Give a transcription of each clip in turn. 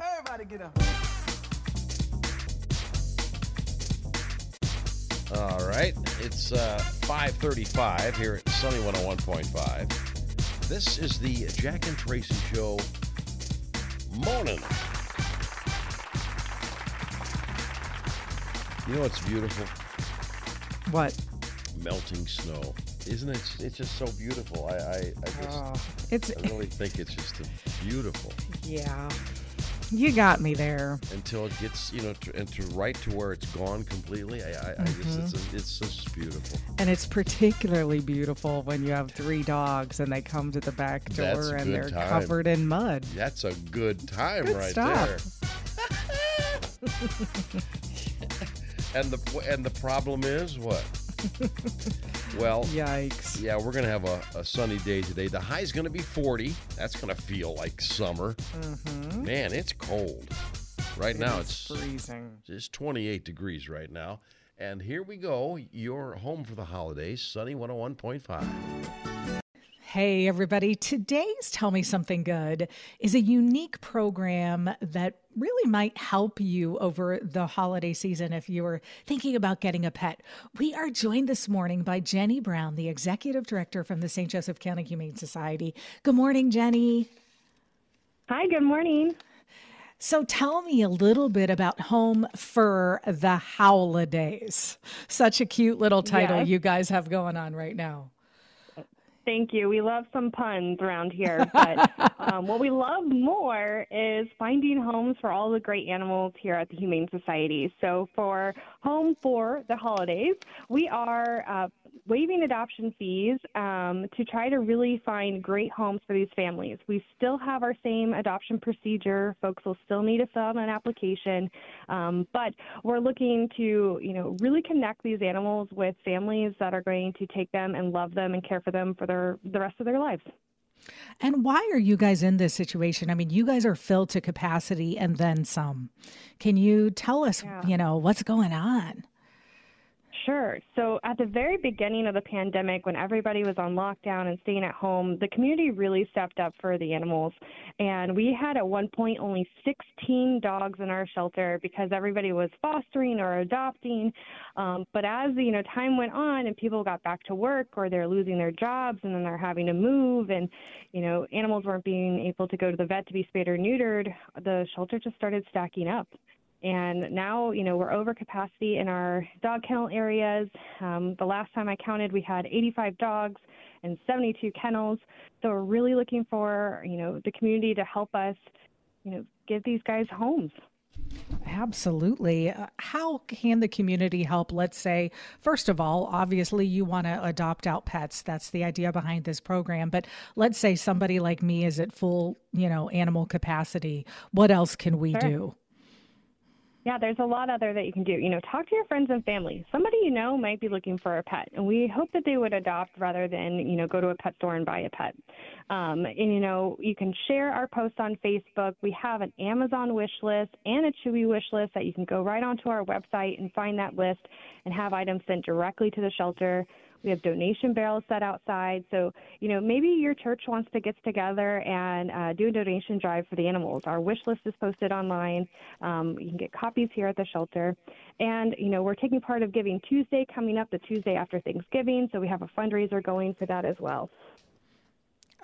Everybody get up. All right, it's uh, 5:35 here at Sunny 101.5. This is the Jack and Tracy Show. Morning. You know what's beautiful? What? Melting snow. Isn't it? It's just so beautiful. I, I, I just, Oh, it's I really think it's just beautiful yeah. You got me there. until it gets, you know, to, and to right to where it's gone completely. I, I, I just, it's, mm-hmm. a, it's just beautiful. And it's particularly beautiful when you have three dogs and they come to the back door That's and they're time. covered in mud. That's a good time Good right stuff. there. and the and the problem is what? well, Yikes. yeah, we're gonna have a, a sunny day today. The high's gonna be 40. That's gonna feel like summer. Mm-hmm. Man, it's cold. Right now it's freezing. it's 28 degrees right now. And here we go. You're home for the holidays. Sunny 101.5. Hey, everybody. Today's Tell Me Something Good is a unique program that really might help you over the holiday season if you were thinking about getting a pet. We are joined this morning by Jenny Brown, the executive director from the St. Joseph County Humane Society. Good morning, Jenny. Hi, good morning. So tell me a little bit about Home for the Holidays. Such a cute little title Yes. you guys have going on right now. Thank you. We love some puns around here, but um, what we love more is finding homes for all the great animals here at the Humane Society. So, for Home for the Holidays, we are uh, waiving adoption fees um, to try to really find great homes for these families. We still have our same adoption procedure. Folks will still need to fill out an application, um, but we're looking to, you know, really connect these animals with families that are going to take them and love them and care for them for their the rest of their lives. And why are you guys in this situation? I mean, you guys are filled to capacity and then some. Can you tell us, Yeah. you know, what's going on? Sure. So at the very beginning of the pandemic, when everybody was on lockdown and staying at home, the community really stepped up for the animals. And we had at one point only 16 dogs in our shelter because everybody was fostering or adopting. Um, but as you know, time went on and people got back to work or they're losing their jobs and then they're having to move and you know animals weren't being able to go to the vet to be spayed or neutered, the shelter just started stacking up. And now, you know, we're over capacity in our dog kennel areas. Um, the last time I counted, we had 85 dogs and 72 kennels. So we're really looking for, you know, the community to help us, you know, give these guys homes. Absolutely. Uh, How can the community help? Let's say, first of all, obviously you want to adopt out pets. That's the idea behind this program. But let's say somebody like me is at full, you know, animal capacity. What else can we Sure. do? Yeah, there's a lot other that you can do. You know, talk to your friends and family. Somebody you know might be looking for a pet, and we hope that they would adopt rather than you know go to a pet store and buy a pet. Um, and you know, you can share our posts on Facebook. We have an Amazon wish list and a Chewy wish list that you can go right onto our website and find that list and have items sent directly to the shelter. We have donation barrels set outside. So, you know, maybe your church wants to get together and uh, do a donation drive for the animals. Our wish list is posted online. Um, you can get copies here at the shelter. And, you know, we're taking part of Giving Tuesday coming up the Tuesday after Thanksgiving. So we have a fundraiser going for that as well.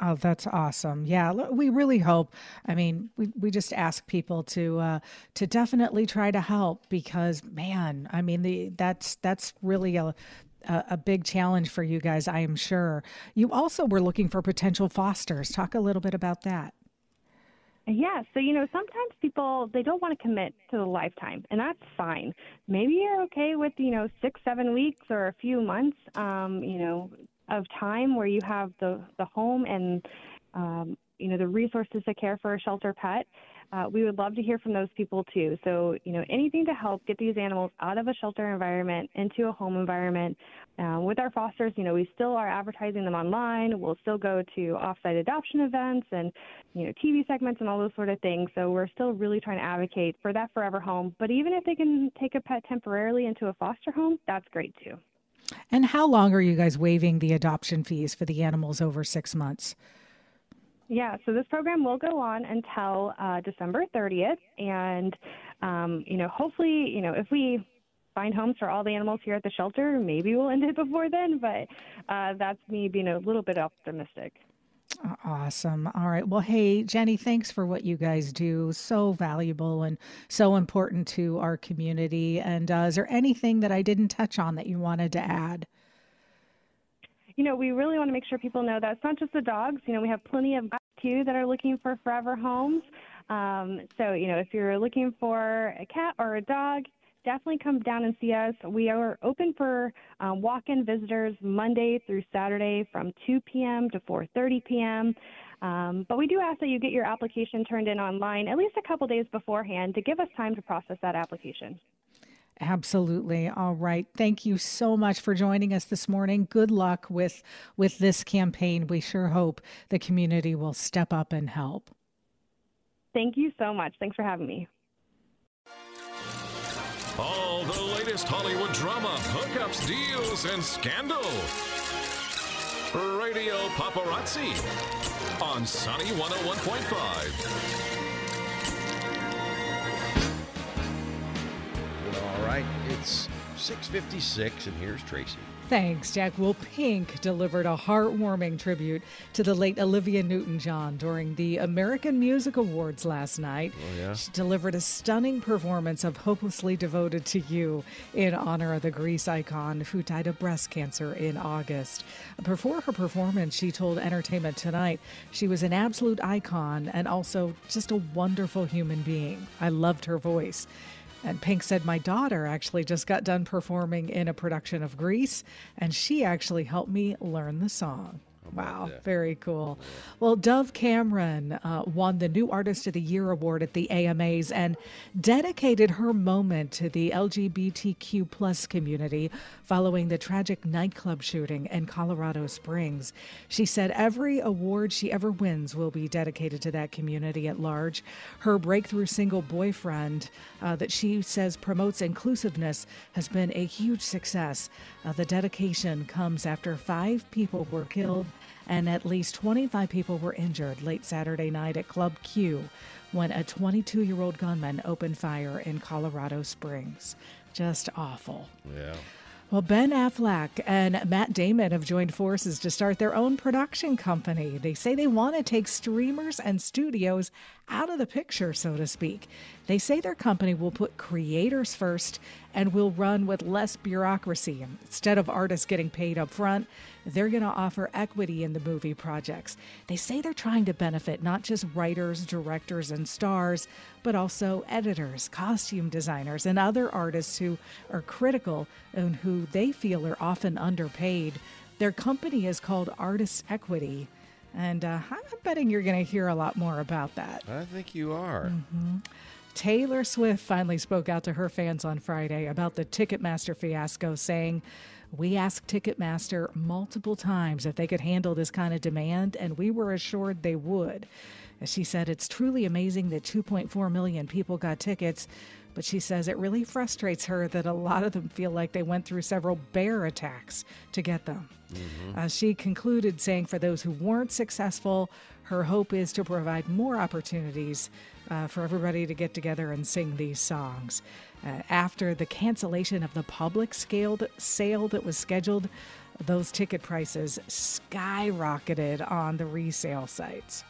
Oh, that's awesome. Yeah, we really hope. I mean, we, we just ask people to uh, to definitely try to help because, man, I mean, the that's that's really a, a a big challenge for you guys. I am sure. You also were looking for potential fosters. Talk a little bit about that. Yeah, so you know, sometimes people they don't want to commit to the lifetime, and that's fine. Maybe you're okay with you know six, seven weeks or a few months, um, you know, of time where you have the the home and um, you know the resources to care for a shelter pet. Uh, we would love to hear from those people too. So you know, anything to help get these animals out of a shelter environment into a home environment. Uh, with our fosters, you know, we still are advertising them online. We'll still go to offsite adoption events and you know, TV segments and all those sort of things. So we're still really trying to advocate for that forever home. But even if they can take a pet temporarily into a foster home, that's great too. And how long are you guys waiving the adoption fees for the animals over six months? Yeah, so this program will go on until uh, December 30th, and um, you know, hopefully, you know, if we find homes for all the animals here at the shelter, maybe we'll end it before then. But uh, that's me being a little bit optimistic. Awesome. All right. Well, hey, Jenny, thanks for what you guys do. So valuable and so important to our community. And uh, is there anything that I didn't touch on that you wanted to add? You know, we really want to make sure people know that it's not just the dogs. You know, we have plenty of too that are looking for forever homes. Um, so, you know, if you're looking for a cat or a dog, definitely come down and see us. We are open for um, walk-in visitors Monday through Saturday from 2 p.m. to 4:30 p.m. Um, but we do ask that you get your application turned in online at least a couple days beforehand to give us time to process that application. Absolutely. All right. Thank you so much for joining us this morning. Good luck with with this campaign. We sure hope the community will step up and help. Thank you so much. Thanks for having me. All the latest Hollywood drama, hookups, deals, and scandal. Radio Paparazzi on Sunny 101.5. right, it's 656, and here's Tracy. Thanks, Jack. Well, Pink delivered a heartwarming tribute to the late Olivia Newton John during the American Music Awards last night. Oh, yeah? She delivered a stunning performance of Hopelessly Devoted to You in honor of the Grease icon who died of breast cancer in August. Before her performance, she told Entertainment Tonight she was an absolute icon and also just a wonderful human being. I loved her voice. And Pink said, My daughter actually just got done performing in a production of Grease, and she actually helped me learn the song. Wow, that? very cool. Well, Dove Cameron uh, won the New Artist of the Year award at the AMAs and dedicated her moment to the LGBTQ plus community following the tragic nightclub shooting in Colorado Springs. She said every award she ever wins will be dedicated to that community at large. Her breakthrough single boyfriend, uh, that she says promotes inclusiveness, has been a huge success. Uh, the dedication comes after five people were killed and at least 25 people were injured late Saturday night at Club Q when a 22 year old gunman opened fire in Colorado Springs. Just awful. Yeah. Well, Ben Affleck and Matt Damon have joined forces to start their own production company. They say they want to take streamers and studios out of the picture, so to speak. They say their company will put creators first and will run with less bureaucracy. Instead of artists getting paid up front, they're going to offer equity in the movie projects. They say they're trying to benefit not just writers, directors, and stars, but also editors, costume designers, and other artists who are critical and who they feel are often underpaid. Their company is called Artist Equity. And uh, I'm betting you're going to hear a lot more about that. I think you are. Mm-hmm. Taylor Swift finally spoke out to her fans on Friday about the Ticketmaster fiasco, saying, We asked Ticketmaster multiple times if they could handle this kind of demand, and we were assured they would. As she said, It's truly amazing that 2.4 million people got tickets, but she says it really frustrates her that a lot of them feel like they went through several bear attacks to get them. Mm-hmm. Uh, she concluded saying, For those who weren't successful, her hope is to provide more opportunities uh, for everybody to get together and sing these songs. Uh, after the cancellation of the public scaled sale that was scheduled, those ticket prices skyrocketed on the resale sites.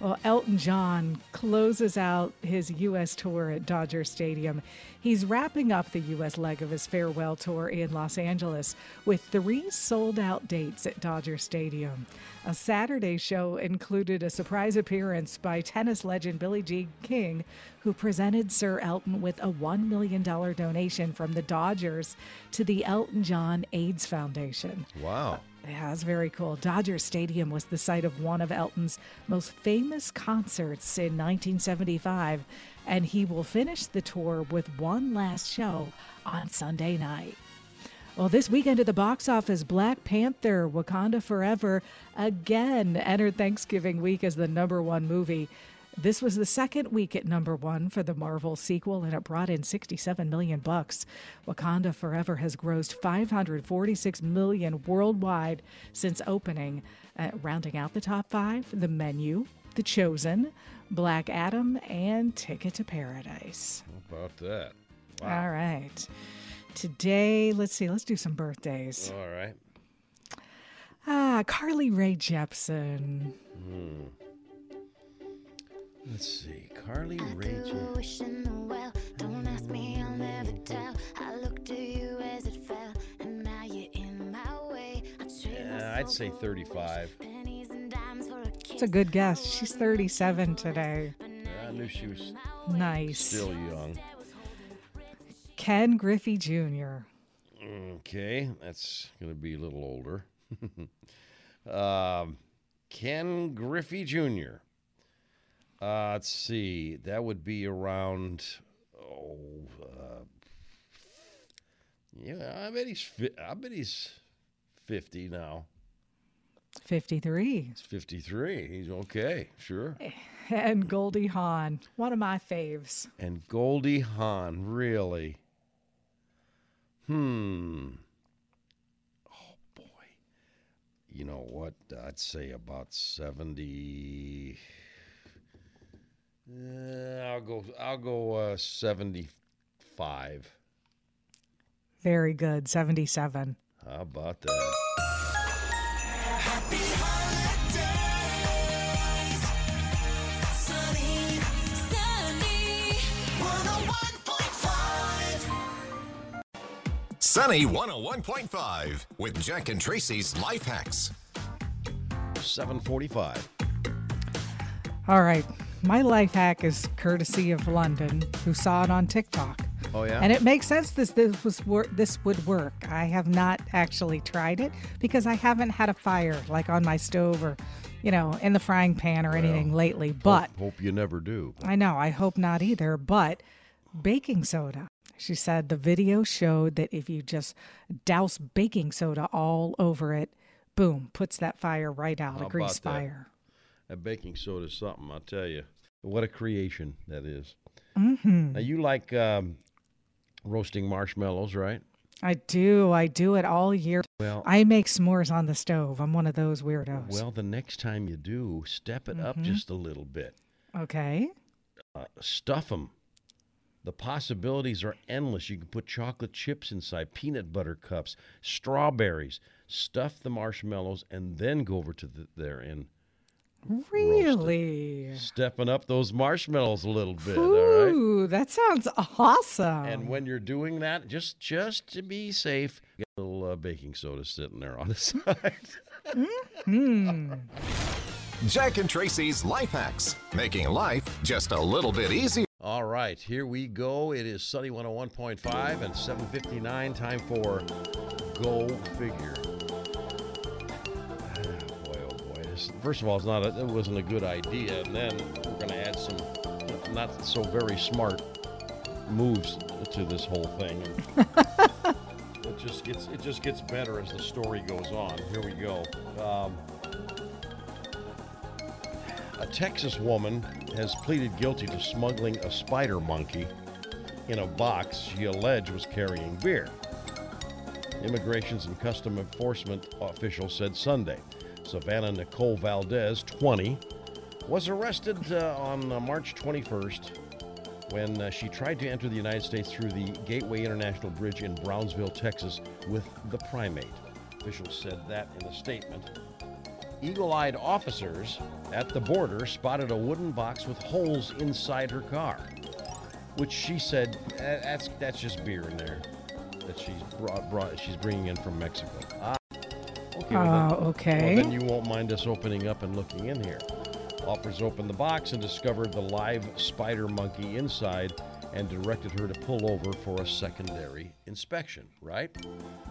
Well, Elton John closes out his U.S. tour at Dodger Stadium. He's wrapping up the U.S. leg of his farewell tour in Los Angeles with three sold out dates at Dodger Stadium. A Saturday show included a surprise appearance by tennis legend Billie Jean King, who presented Sir Elton with a $1 million donation from the Dodgers to the Elton John AIDS Foundation. Wow. Yeah, that's very cool. Dodger Stadium was the site of one of Elton's most famous concerts in 1975, and he will finish the tour with one last show on Sunday night. Well, this weekend at the box office, Black Panther Wakanda Forever again entered Thanksgiving week as the number one movie. This was the second week at number one for the Marvel sequel, and it brought in 67 million bucks. Wakanda Forever has grossed 546 million worldwide since opening. Uh, rounding out the top five, The Menu, The Chosen, Black Adam, and Ticket to Paradise. How about that? All right. Today, let's see, let's do some birthdays. All right. Ah, Carly Rae Jepsen. Let's see. Carly Rae Jepsen. Well, don't ask me, I'll never tell. I looked to you as it fell, and now you're in my way. I trade my Yeah, I'd say 35. pennies and dimes a. It's a good guess. She's 37 today. Yeah, I knew she was Nice. still young. Ken Griffey Jr. Okay, that's going to be a little older. um, Ken Griffey Jr. Uh, let's see. That would be around. Oh, uh, yeah. I bet he's. fi- I bet he's fifty now. 53. He's fifty-three. He's okay. Sure. And Goldie Hawn, one of my faves. And Goldie Hawn, really? Hmm. Oh boy. You know what? I'd say about seventy. Uh, I'll go. I'll go. Uh, Seventy-five. Very good. 77. How about that? Sunny, sunny, 101.5. Sunny 101.5 with Jack and Tracy's Life Hacks. Seven forty-five. All right. My life hack is courtesy of London, who saw it on TikTok. Oh yeah. And it makes sense this this was wor- this would work. I have not actually tried it because I haven't had a fire like on my stove or, you know, in the frying pan or anything lately. But hope, hope you never do. I know, I hope not either. But baking soda. She said the video showed that if you just douse baking soda all over it, boom, puts that fire right out, How a grease about that? fire. That baking soda is something. I'll tell you. What a creation that is. Mm-hmm. Now you like um, roasting marshmallows, right? I do. I do it all year. Well, I make s'mores on the stove. I'm one of those weirdos. Well, the next time you do, step it up just a little bit. okay. Uh, stuff them. The possibilities are endless. You can put chocolate chips inside, peanut butter cups, strawberries. Stuff the marshmallows, and then go over to the, there and Really? stepping up those marshmallows a little bit. All right. Ooh, that sounds awesome. And when you're doing that, just just to be safe, get a little uh, baking soda sitting there on the side. Hmm. Jack and Tracy's Life Hacks, making life just a little bit easier. All right, here we go. It is Sunny 101.5 and 7:59. Time for Go Figure. This, first of all, it's not. A, it wasn't a good idea, and then we're going to add some not so very smart moves to this whole thing. And it just gets it just gets better as the story goes on. Here we go. Um, a Texas woman has pleaded guilty to smuggling a spider monkey in a box she alleged was carrying beer. Immigrations and Custom Enforcement officials said Sunday. Savannah Nicole Valdez, 20, was arrested uh, on uh, March 21st when uh, she tried to enter the United States through the Gateway International Bridge in Brownsville, Texas, with the primate. Officials said that in a statement. Eagle eyed officers at the border spotted a wooden box with holes inside her car, which she said "Eh, that's, that's just beer in there that she's brought, brought she's bringing in from Mexico. Okay. well Oh, then- okay. Well, then you won't mind us opening up and looking in here. Officers opened the box and discovered the live spider monkey inside and directed her to pull over for a secondary inspection, right?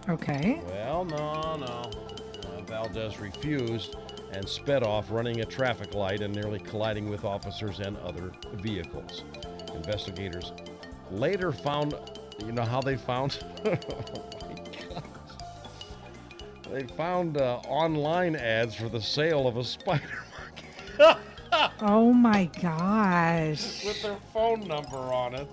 Okay. Well, no, no. Uh, Valdez refused and sped off, running a traffic light and nearly colliding with officers and other vehicles. Investigators later found, you know how they found? They found uh, online ads for the sale of a spider monkey. Oh my gosh. with their phone number on it.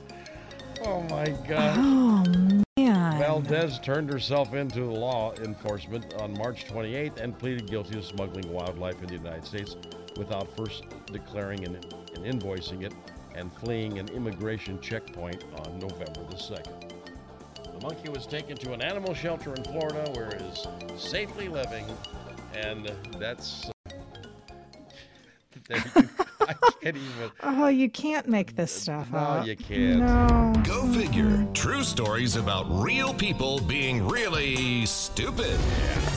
Oh my God. Oh man. Valdez turned herself into law enforcement on March 28th and pleaded guilty to smuggling wildlife in the United States without first declaring and, and invoicing it and fleeing an immigration checkpoint on November the 2nd. The monkey was taken to an animal shelter in Florida where it is safely living, and that's. there you- I can't even. Oh, you can't make this uh, stuff No, up. you can't. No. Go figure. True stories about real people being really stupid. Sunny